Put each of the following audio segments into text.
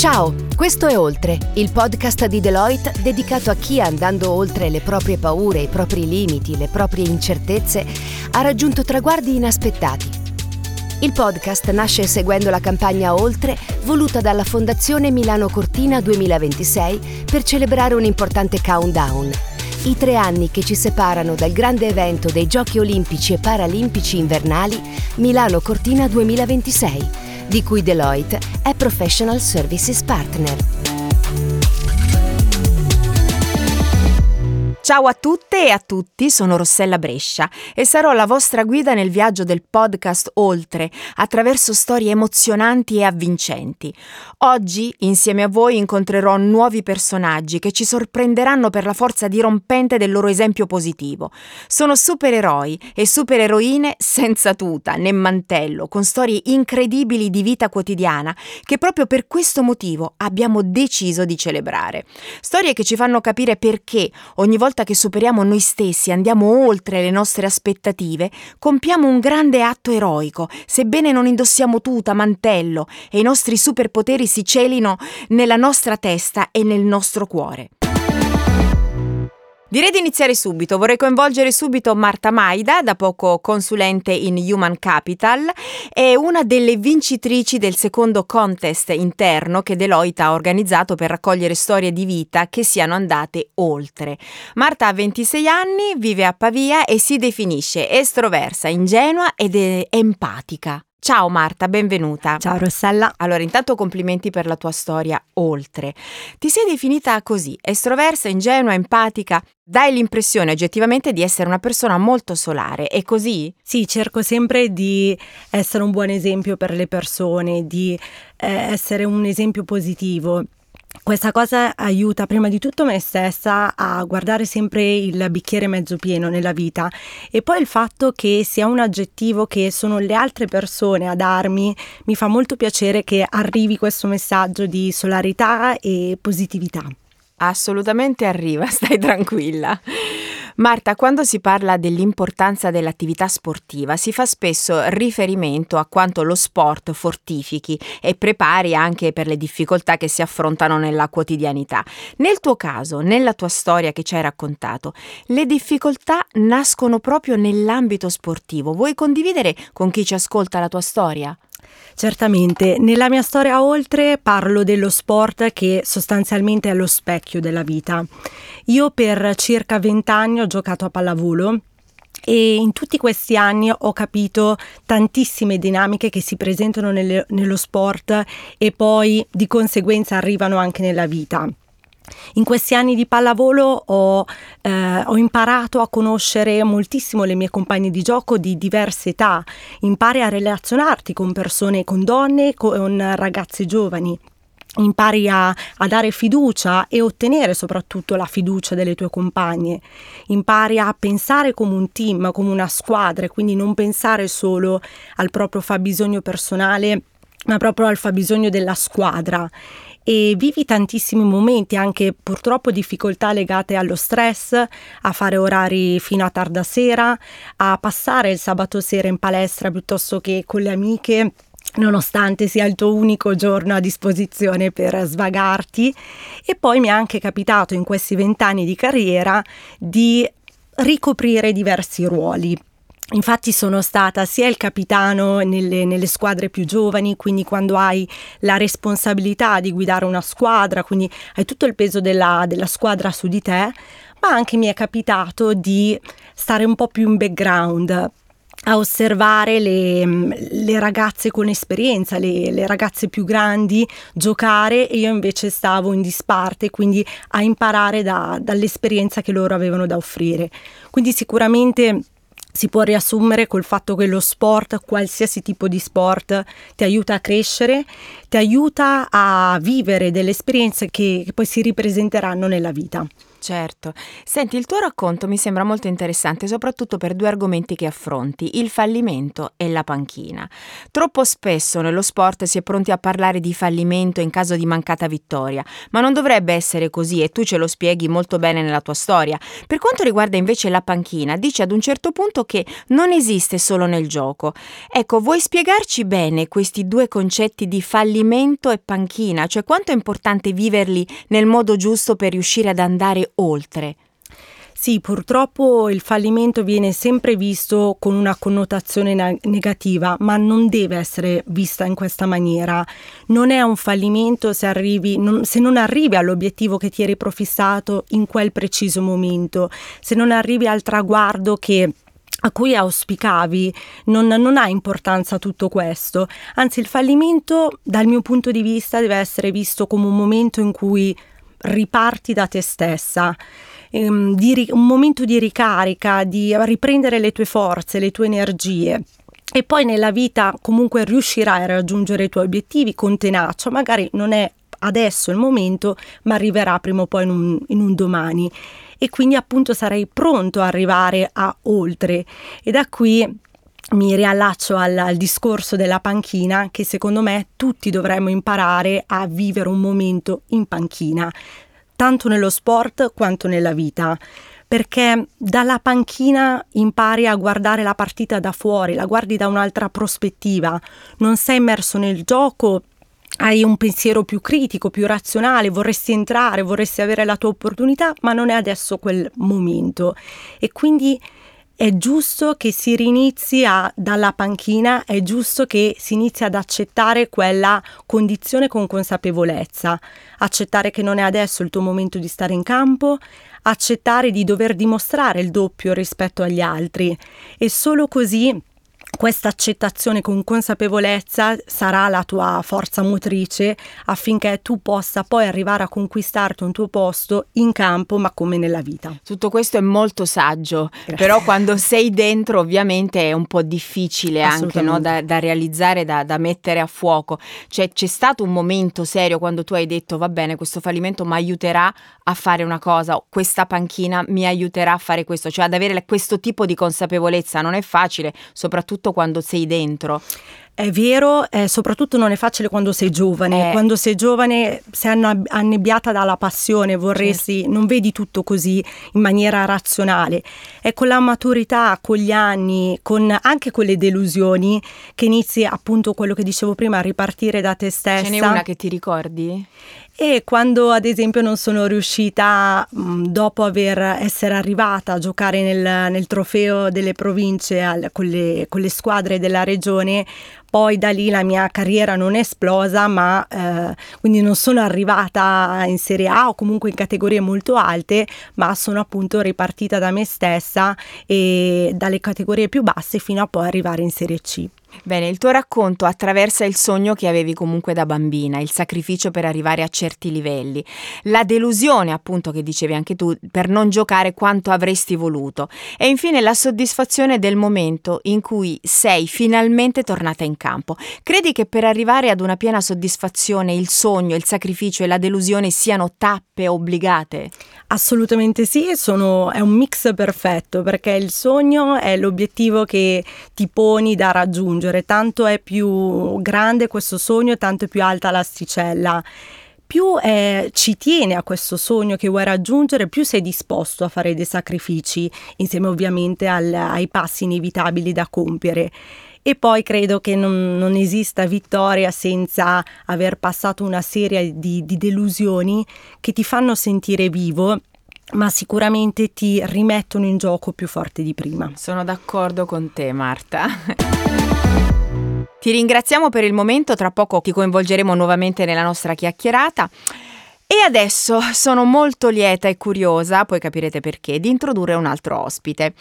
Ciao, questo è Oltre, il podcast di Deloitte dedicato a chi andando oltre le proprie paure, i propri limiti, le proprie incertezze, ha raggiunto traguardi inaspettati. Il podcast nasce seguendo la campagna Oltre voluta dalla Fondazione Milano Cortina 2026 per celebrare un importante countdown. I tre anni che ci separano dal grande evento dei Giochi Olimpici e Paralimpici invernali Milano Cortina 2026 di cui Deloitte è Professional Services Partner. Ciao a tutte e a tutti, sono Rossella Brescia e sarò la vostra guida nel viaggio del podcast Oltre, attraverso storie emozionanti e avvincenti. Oggi, insieme a voi, incontrerò nuovi personaggi che ci sorprenderanno per la forza dirompente del loro esempio positivo. Sono supereroi e supereroine senza tuta né mantello, con storie incredibili di vita quotidiana che proprio per questo motivo abbiamo deciso di celebrare. Storie che ci fanno capire perché ogni volta volta che superiamo noi stessi, andiamo oltre le nostre aspettative, compiamo un grande atto eroico, sebbene non indossiamo tuta, mantello e i nostri superpoteri si celino nella nostra testa e nel nostro cuore. Direi di iniziare subito. Vorrei coinvolgere subito Marta Maida, da poco consulente in Human Capital, e una delle vincitrici del secondo contest interno che Deloitte ha organizzato per raccogliere storie di vita che siano andate oltre. Marta ha 26 anni, vive a Pavia e si definisce estroversa, ingenua ed empatica. Ciao Marta, benvenuta. Ciao Rossella. Allora, intanto complimenti per la tua storia oltre. Ti sei definita così, estroversa, ingenua, empatica. Dai l'impressione oggettivamente di essere una persona molto solare, è così? Sì, cerco sempre di essere un buon esempio per le persone, di eh, essere un esempio positivo questa cosa aiuta prima di tutto me stessa a guardare sempre il bicchiere mezzo pieno nella vita e poi il fatto che sia un aggettivo che sono le altre persone a darmi mi fa molto piacere che arrivi questo messaggio di solarità e positività. Assolutamente arriva, stai tranquilla. Marta, quando si parla dell'importanza dell'attività sportiva si fa spesso riferimento a quanto lo sport fortifichi e prepari anche per le difficoltà che si affrontano nella quotidianità. Nel tuo caso, nella tua storia che ci hai raccontato, le difficoltà nascono proprio nell'ambito sportivo. Vuoi condividere con chi ci ascolta la tua storia? Certamente, nella mia storia oltre parlo dello sport che sostanzialmente è lo specchio della vita. Io per circa vent'anni ho giocato a pallavolo e in tutti questi anni ho capito tantissime dinamiche che si presentano nelle, nello sport e poi di conseguenza arrivano anche nella vita. In questi anni di pallavolo ho, eh, ho, imparato a conoscere moltissimo le mie compagne di gioco di diverse età, impari a relazionarti con persone, con donne, con ragazze giovani. Impari a, a, dare fiducia e ottenere soprattutto la fiducia delle tue compagne. Impari a pensare come un team, come una squadra, quindi non pensare solo al proprio fabbisogno personale, ma proprio al fabbisogno della squadra e vivi tantissimi momenti, anche purtroppo difficoltà legate allo stress, a fare orari fino a tarda sera, a passare il sabato sera in palestra piuttosto che con le amiche nonostante sia il tuo unico giorno a disposizione per svagarti. E poi mi è anche capitato in questi vent'anni di carriera di ricoprire diversi ruoli Infatti sono stata sia il capitano nelle, nelle, squadre più giovani, quindi quando hai la responsabilità di guidare una squadra, quindi hai tutto il peso della, della squadra su di te, ma anche mi è capitato di stare un po' più in background, a osservare le, le, ragazze con esperienza, le, le, ragazze più grandi giocare e io invece stavo in disparte, quindi a imparare da, dall'esperienza che loro avevano da offrire. Quindi sicuramente si può riassumere col fatto che lo sport, qualsiasi tipo di sport, ti aiuta a crescere, ti aiuta a vivere delle esperienze che, che poi si ripresenteranno nella vita. Certo. Senti, il tuo racconto mi sembra molto interessante, soprattutto per due argomenti che affronti, il fallimento e la panchina. Troppo spesso nello sport si è pronti a parlare di fallimento in caso di mancata vittoria, ma non dovrebbe essere così e tu ce lo spieghi molto bene nella tua storia. Per quanto riguarda invece la panchina, dici ad un certo punto che non esiste solo nel gioco. Ecco, vuoi spiegarci bene questi due concetti di fallimento e panchina, cioè quanto è importante viverli nel modo giusto per riuscire ad andare oltre. Sì, purtroppo il fallimento viene sempre visto con una connotazione negativa, ma non deve essere vista in questa maniera. Non è un fallimento se, arrivi, non, se non arrivi all'obiettivo che ti eri profissato in quel preciso momento, se non arrivi al traguardo che a cui auspicavi, non, non, ha importanza tutto questo. Anzi, il fallimento, dal mio punto di vista, deve essere visto come un momento in cui riparti da te stessa. Ehm, di, un momento di ricarica, di riprendere le tue forze, le tue energie e poi nella vita comunque riuscirai a raggiungere i tuoi obiettivi con tenacia, magari non è adesso il momento, ma arriverà prima o poi in un, in un domani e quindi appunto sarei pronto a arrivare a oltre e da qui mi riallaccio al, al, discorso della panchina che secondo me tutti dovremmo imparare a vivere un momento in panchina, tanto nello sport quanto nella vita. Perché dalla panchina impari a guardare la partita da fuori, la guardi da un'altra prospettiva, non sei immerso nel gioco, hai un pensiero più critico, più razionale, vorresti entrare, vorresti avere la tua opportunità, ma non è adesso quel momento. E quindi è giusto che si rinizi a, dalla panchina, è giusto che si inizi ad accettare quella condizione con consapevolezza, accettare che non è adesso il tuo momento di stare in campo, accettare di dover dimostrare il doppio rispetto agli altri. E solo così questa accettazione con consapevolezza sarà la tua forza motrice affinché tu possa poi arrivare a conquistarti un tuo posto in campo ma come nella vita. Tutto questo è molto saggio, Grazie. però quando sei dentro ovviamente è un po' difficile anche no? da, da, realizzare, da, da, mettere a fuoco. Cioè c'è stato un momento serio quando tu hai detto va bene questo fallimento mi aiuterà a fare una cosa, questa panchina mi aiuterà a fare questo, cioè ad avere questo tipo di consapevolezza non è facile, soprattutto soprattutto quando sei dentro. È vero, eh, soprattutto non è facile quando sei giovane. Eh. Quando sei giovane sei annebbiata dalla passione, vorresti, certo. non vedi tutto così in maniera razionale. È con la maturità, con gli anni, con anche con le delusioni che inizi appunto quello che dicevo prima, a ripartire da te stessa. Ce n'è una che ti ricordi? E quando ad esempio non sono riuscita, mh, dopo aver, essere arrivata a giocare nel, nel trofeo delle province al, con, le, con, le, squadre della regione, poi da lì la mia carriera non è esplosa, ma eh, quindi non sono arrivata in Serie A o comunque in categorie molto alte, ma sono appunto ripartita da me stessa e dalle categorie più basse fino a poi arrivare in Serie C. Bene, il tuo racconto attraversa il sogno che avevi comunque da bambina, il sacrificio per arrivare a certi livelli, la delusione appunto che dicevi anche tu per non giocare quanto avresti voluto e infine la soddisfazione del momento in cui sei finalmente tornata in campo. Credi che per arrivare ad una piena soddisfazione il sogno, il sacrificio e la delusione siano tappe obbligate? Assolutamente sì, sono, è un mix perfetto perché il sogno è l'obiettivo che ti poni da raggiungere raggiungere, tanto è più grande questo sogno, tanto è più alta l'asticella. Più eh, ci tieni a questo sogno che vuoi raggiungere, più sei disposto a fare dei sacrifici, insieme ovviamente al, ai passi inevitabili da compiere. E poi credo che non, non, esista vittoria senza aver passato una serie di, di delusioni che ti fanno sentire vivo ma sicuramente ti rimettono in gioco più forte di prima. Sono d'accordo con te Marta. Ti ringraziamo per il momento, tra poco ti coinvolgeremo nuovamente nella nostra chiacchierata. E adesso sono molto lieta e curiosa, poi capirete perché, di introdurre un altro ospite.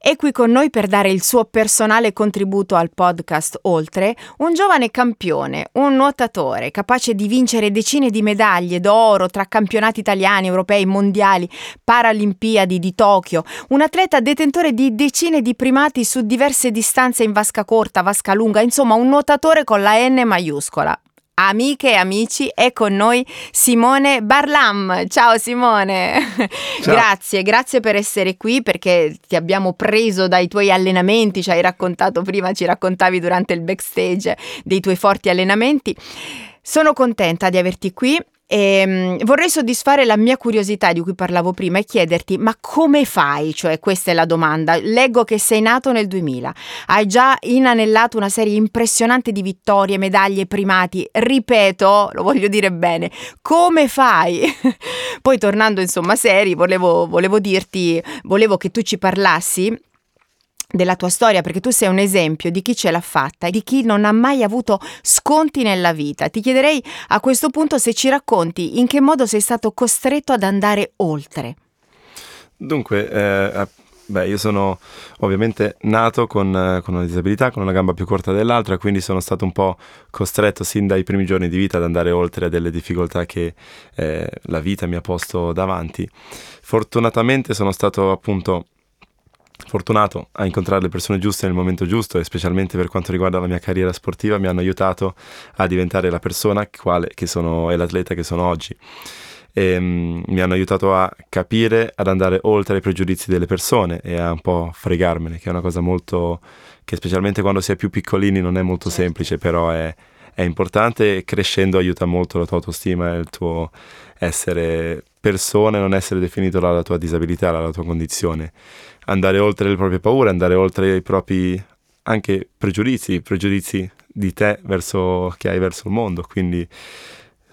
È qui con noi per dare il suo personale contributo al podcast Oltre, un giovane campione, un nuotatore capace di vincere decine di medaglie d'oro tra campionati italiani, europei, mondiali, paralimpiadi di Tokyo, un atleta detentore di decine di primati su diverse distanze in vasca corta, vasca lunga, insomma un nuotatore con la N maiuscola. Amiche e amici, è con noi Simone Barlam. Ciao Simone, Ciao. grazie, grazie per essere qui perché ti abbiamo preso dai tuoi allenamenti, ci hai raccontato prima, ci raccontavi durante il backstage dei tuoi forti allenamenti. Sono contenta di averti qui e, um, vorrei soddisfare la mia curiosità di cui parlavo prima e chiederti, ma come fai? Cioè, questa è la domanda. Leggo che sei nato nel 2000, hai già inanellato una serie impressionante di vittorie, medaglie, primati. Ripeto, lo voglio dire bene, come fai? Poi tornando insomma seri, volevo, volevo dirti, volevo che tu ci parlassi della tua storia perché tu sei un esempio di chi ce l'ha fatta e di chi non ha mai avuto sconti nella vita. Ti chiederei a questo punto se ci racconti in che modo sei stato costretto ad andare oltre. Dunque, eh, beh, io sono ovviamente nato con, eh, con, una disabilità, con una gamba più corta dell'altra, quindi sono stato un po' costretto sin dai primi giorni di vita ad andare oltre a delle difficoltà che eh, la vita mi ha posto davanti. Fortunatamente sono stato appunto fortunato a incontrare le persone giuste nel momento giusto e specialmente per quanto riguarda la mia carriera sportiva mi hanno aiutato a diventare la persona quale, che sono e l'atleta che sono oggi. E, um, mi hanno aiutato a capire, ad andare oltre i pregiudizi delle persone e a un po' fregarmene, che è una cosa molto che specialmente quando si è più piccolini non è molto certo. semplice, però è, è importante e crescendo aiuta molto la tua autostima e il tuo essere persona e non essere definito dalla tua disabilità, dalla tua condizione andare oltre le proprie paure, andare oltre i propri anche pregiudizi, pregiudizi di te verso, che hai verso il mondo. Quindi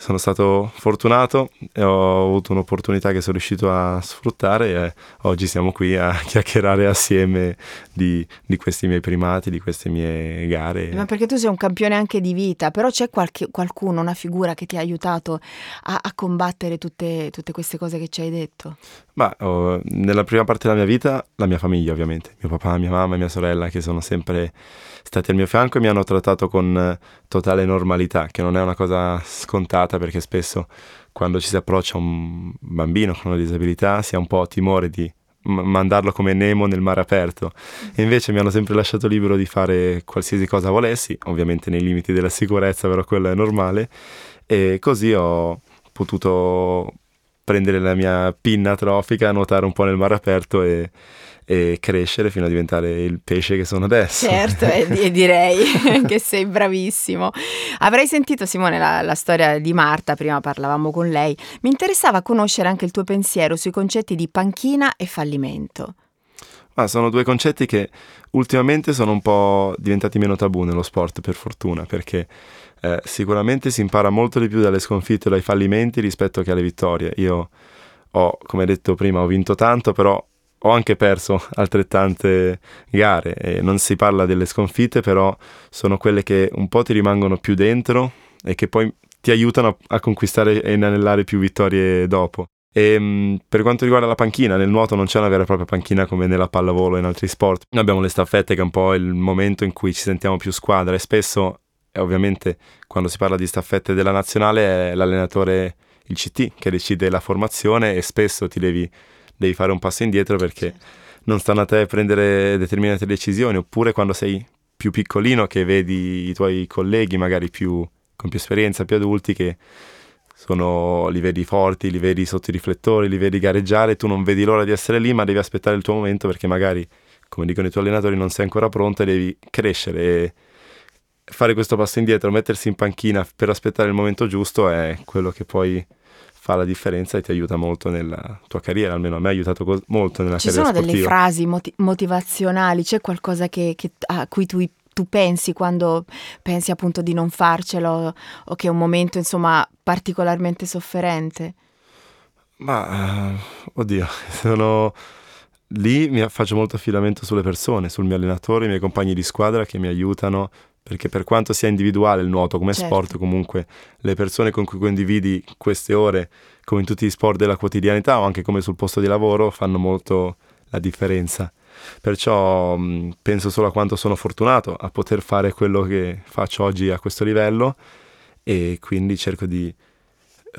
sono stato fortunato e ho avuto un'opportunità che sono riuscito a sfruttare e oggi siamo qui a chiacchierare assieme di, di questi miei primati, di queste mie gare. Ma perché tu sei un campione anche di vita, però c'è qualche, qualcuno, una figura che ti ha aiutato a, a combattere tutte, tutte, queste cose che ci hai detto? Ma oh, nella prima parte della mia vita la mia famiglia ovviamente, mio papà, mia mamma e mia sorella che sono sempre stati al mio fianco e mi hanno trattato con totale normalità, che non è una cosa scontata perché spesso quando ci si approccia a un bambino con una disabilità si ha un po' timore di mandarlo come Nemo nel mare aperto. E invece mi hanno sempre lasciato libero di fare qualsiasi cosa volessi, ovviamente nei limiti della sicurezza, però quello è normale. E così ho potuto prendere la mia pinna trofica, nuotare un po' nel mare aperto e e crescere fino a diventare il pesce che sono adesso. Certo, e, direi che sei bravissimo. Avrei sentito Simone la, la, storia di Marta, prima parlavamo con lei. Mi interessava conoscere anche il tuo pensiero sui concetti di panchina e fallimento. Ah, sono due concetti che ultimamente sono un po' diventati meno tabù nello sport, per fortuna, perché eh, sicuramente si impara molto di più dalle sconfitte e dai fallimenti rispetto che alle vittorie. Io ho, come detto prima, ho vinto tanto, però ho anche perso altrettante gare e non si parla delle sconfitte, però sono quelle che un po' ti rimangono più dentro e che poi ti aiutano a, conquistare e inanellare più vittorie dopo. E, mh, per quanto riguarda la panchina, nel nuoto non c'è una vera e propria panchina come nella pallavolo e in altri sport. Noi abbiamo le staffette che è un po' il momento in cui ci sentiamo più squadra e spesso, e ovviamente quando si parla di staffette della nazionale, è l'allenatore, il CT, che decide la formazione e spesso ti devi devi fare un passo indietro perché non stanno a te prendere determinate decisioni, oppure quando sei più piccolino che vedi i tuoi colleghi magari più, con più esperienza, più adulti che sono, li vedi forti, li vedi sotto i riflettori, li vedi gareggiare, tu non vedi l'ora di essere lì ma devi aspettare il tuo momento perché magari, come dicono i tuoi allenatori, non sei ancora pronto e devi crescere e fare questo passo indietro, mettersi in panchina per aspettare il momento giusto è quello che poi fa la differenza e ti aiuta molto nella tua carriera, almeno a me ha aiutato co- molto nella Ci carriera sportiva. Ci sono delle frasi moti- motivazionali, c'è qualcosa che, che, a cui tu, tu pensi quando pensi appunto di non farcelo o che è un momento insomma particolarmente sofferente? Ma, uh, oddio, sono lì mi faccio molto affidamento sulle persone, sul mio allenatore, i miei compagni di squadra che mi aiutano perché per quanto sia individuale il nuoto come certo. sport, comunque le persone con cui condividi queste ore, come in tutti gli sport della quotidianità o anche come sul posto di lavoro, fanno molto la differenza. Perciò mh, penso solo a quanto sono fortunato a poter fare quello che faccio oggi a questo livello e quindi cerco di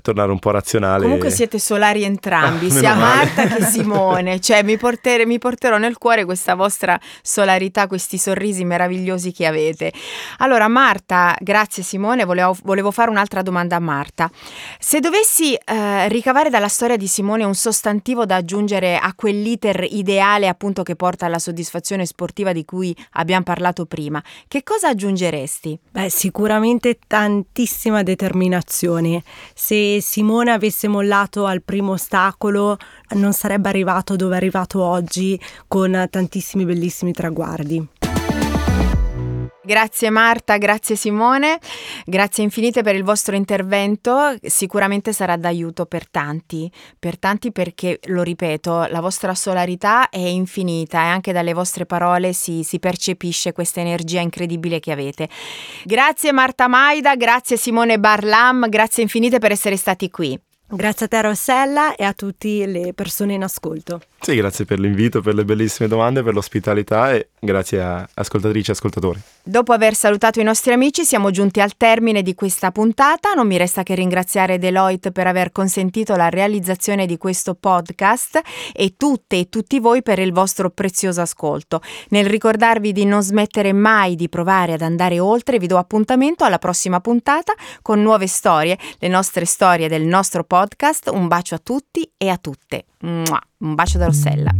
tornare un po' razionale. Comunque siete solari entrambi, Ah, sia. Marta che Simone, cioè mi, porter- mi porterò nel cuore questa vostra solarità, questi sorrisi meravigliosi che avete. Allora Marta, grazie Simone, volevo, volevo fare un'altra domanda a Marta. Se dovessi eh, ricavare dalla storia di Simone un sostantivo da aggiungere a quell'iter ideale appunto che porta alla soddisfazione sportiva di cui abbiamo parlato prima, che cosa aggiungeresti? Beh, sicuramente tantissima determinazione. Se Simone avesse mollato al primo ostacolo, non sarebbe arrivato dove è arrivato oggi con tantissimi bellissimi traguardi. Grazie Marta, grazie Simone, grazie infinite per il vostro intervento, sicuramente sarà d'aiuto per tanti, per tanti perché, lo ripeto, la vostra solarità è infinita e anche dalle vostre parole si, si percepisce questa energia incredibile che avete. Grazie Marta Maida, grazie Simone Barlam, grazie infinite per essere stati qui. Grazie a te Rossella e a tutte le persone in ascolto. Sì, grazie per l'invito, per le bellissime domande, per l'ospitalità e grazie a ascoltatrici e ascoltatori. Dopo aver salutato i nostri amici siamo giunti al termine di questa puntata, non mi resta che ringraziare Deloitte per aver consentito la realizzazione di questo podcast e tutte e tutti voi per il vostro prezioso ascolto. Nel ricordarvi di non smettere mai di provare ad andare oltre, vi do appuntamento alla prossima puntata con nuove storie, le nostre storie del nostro podcast. Un bacio a tutti e a tutte. Mua. Un bacio da Rossella.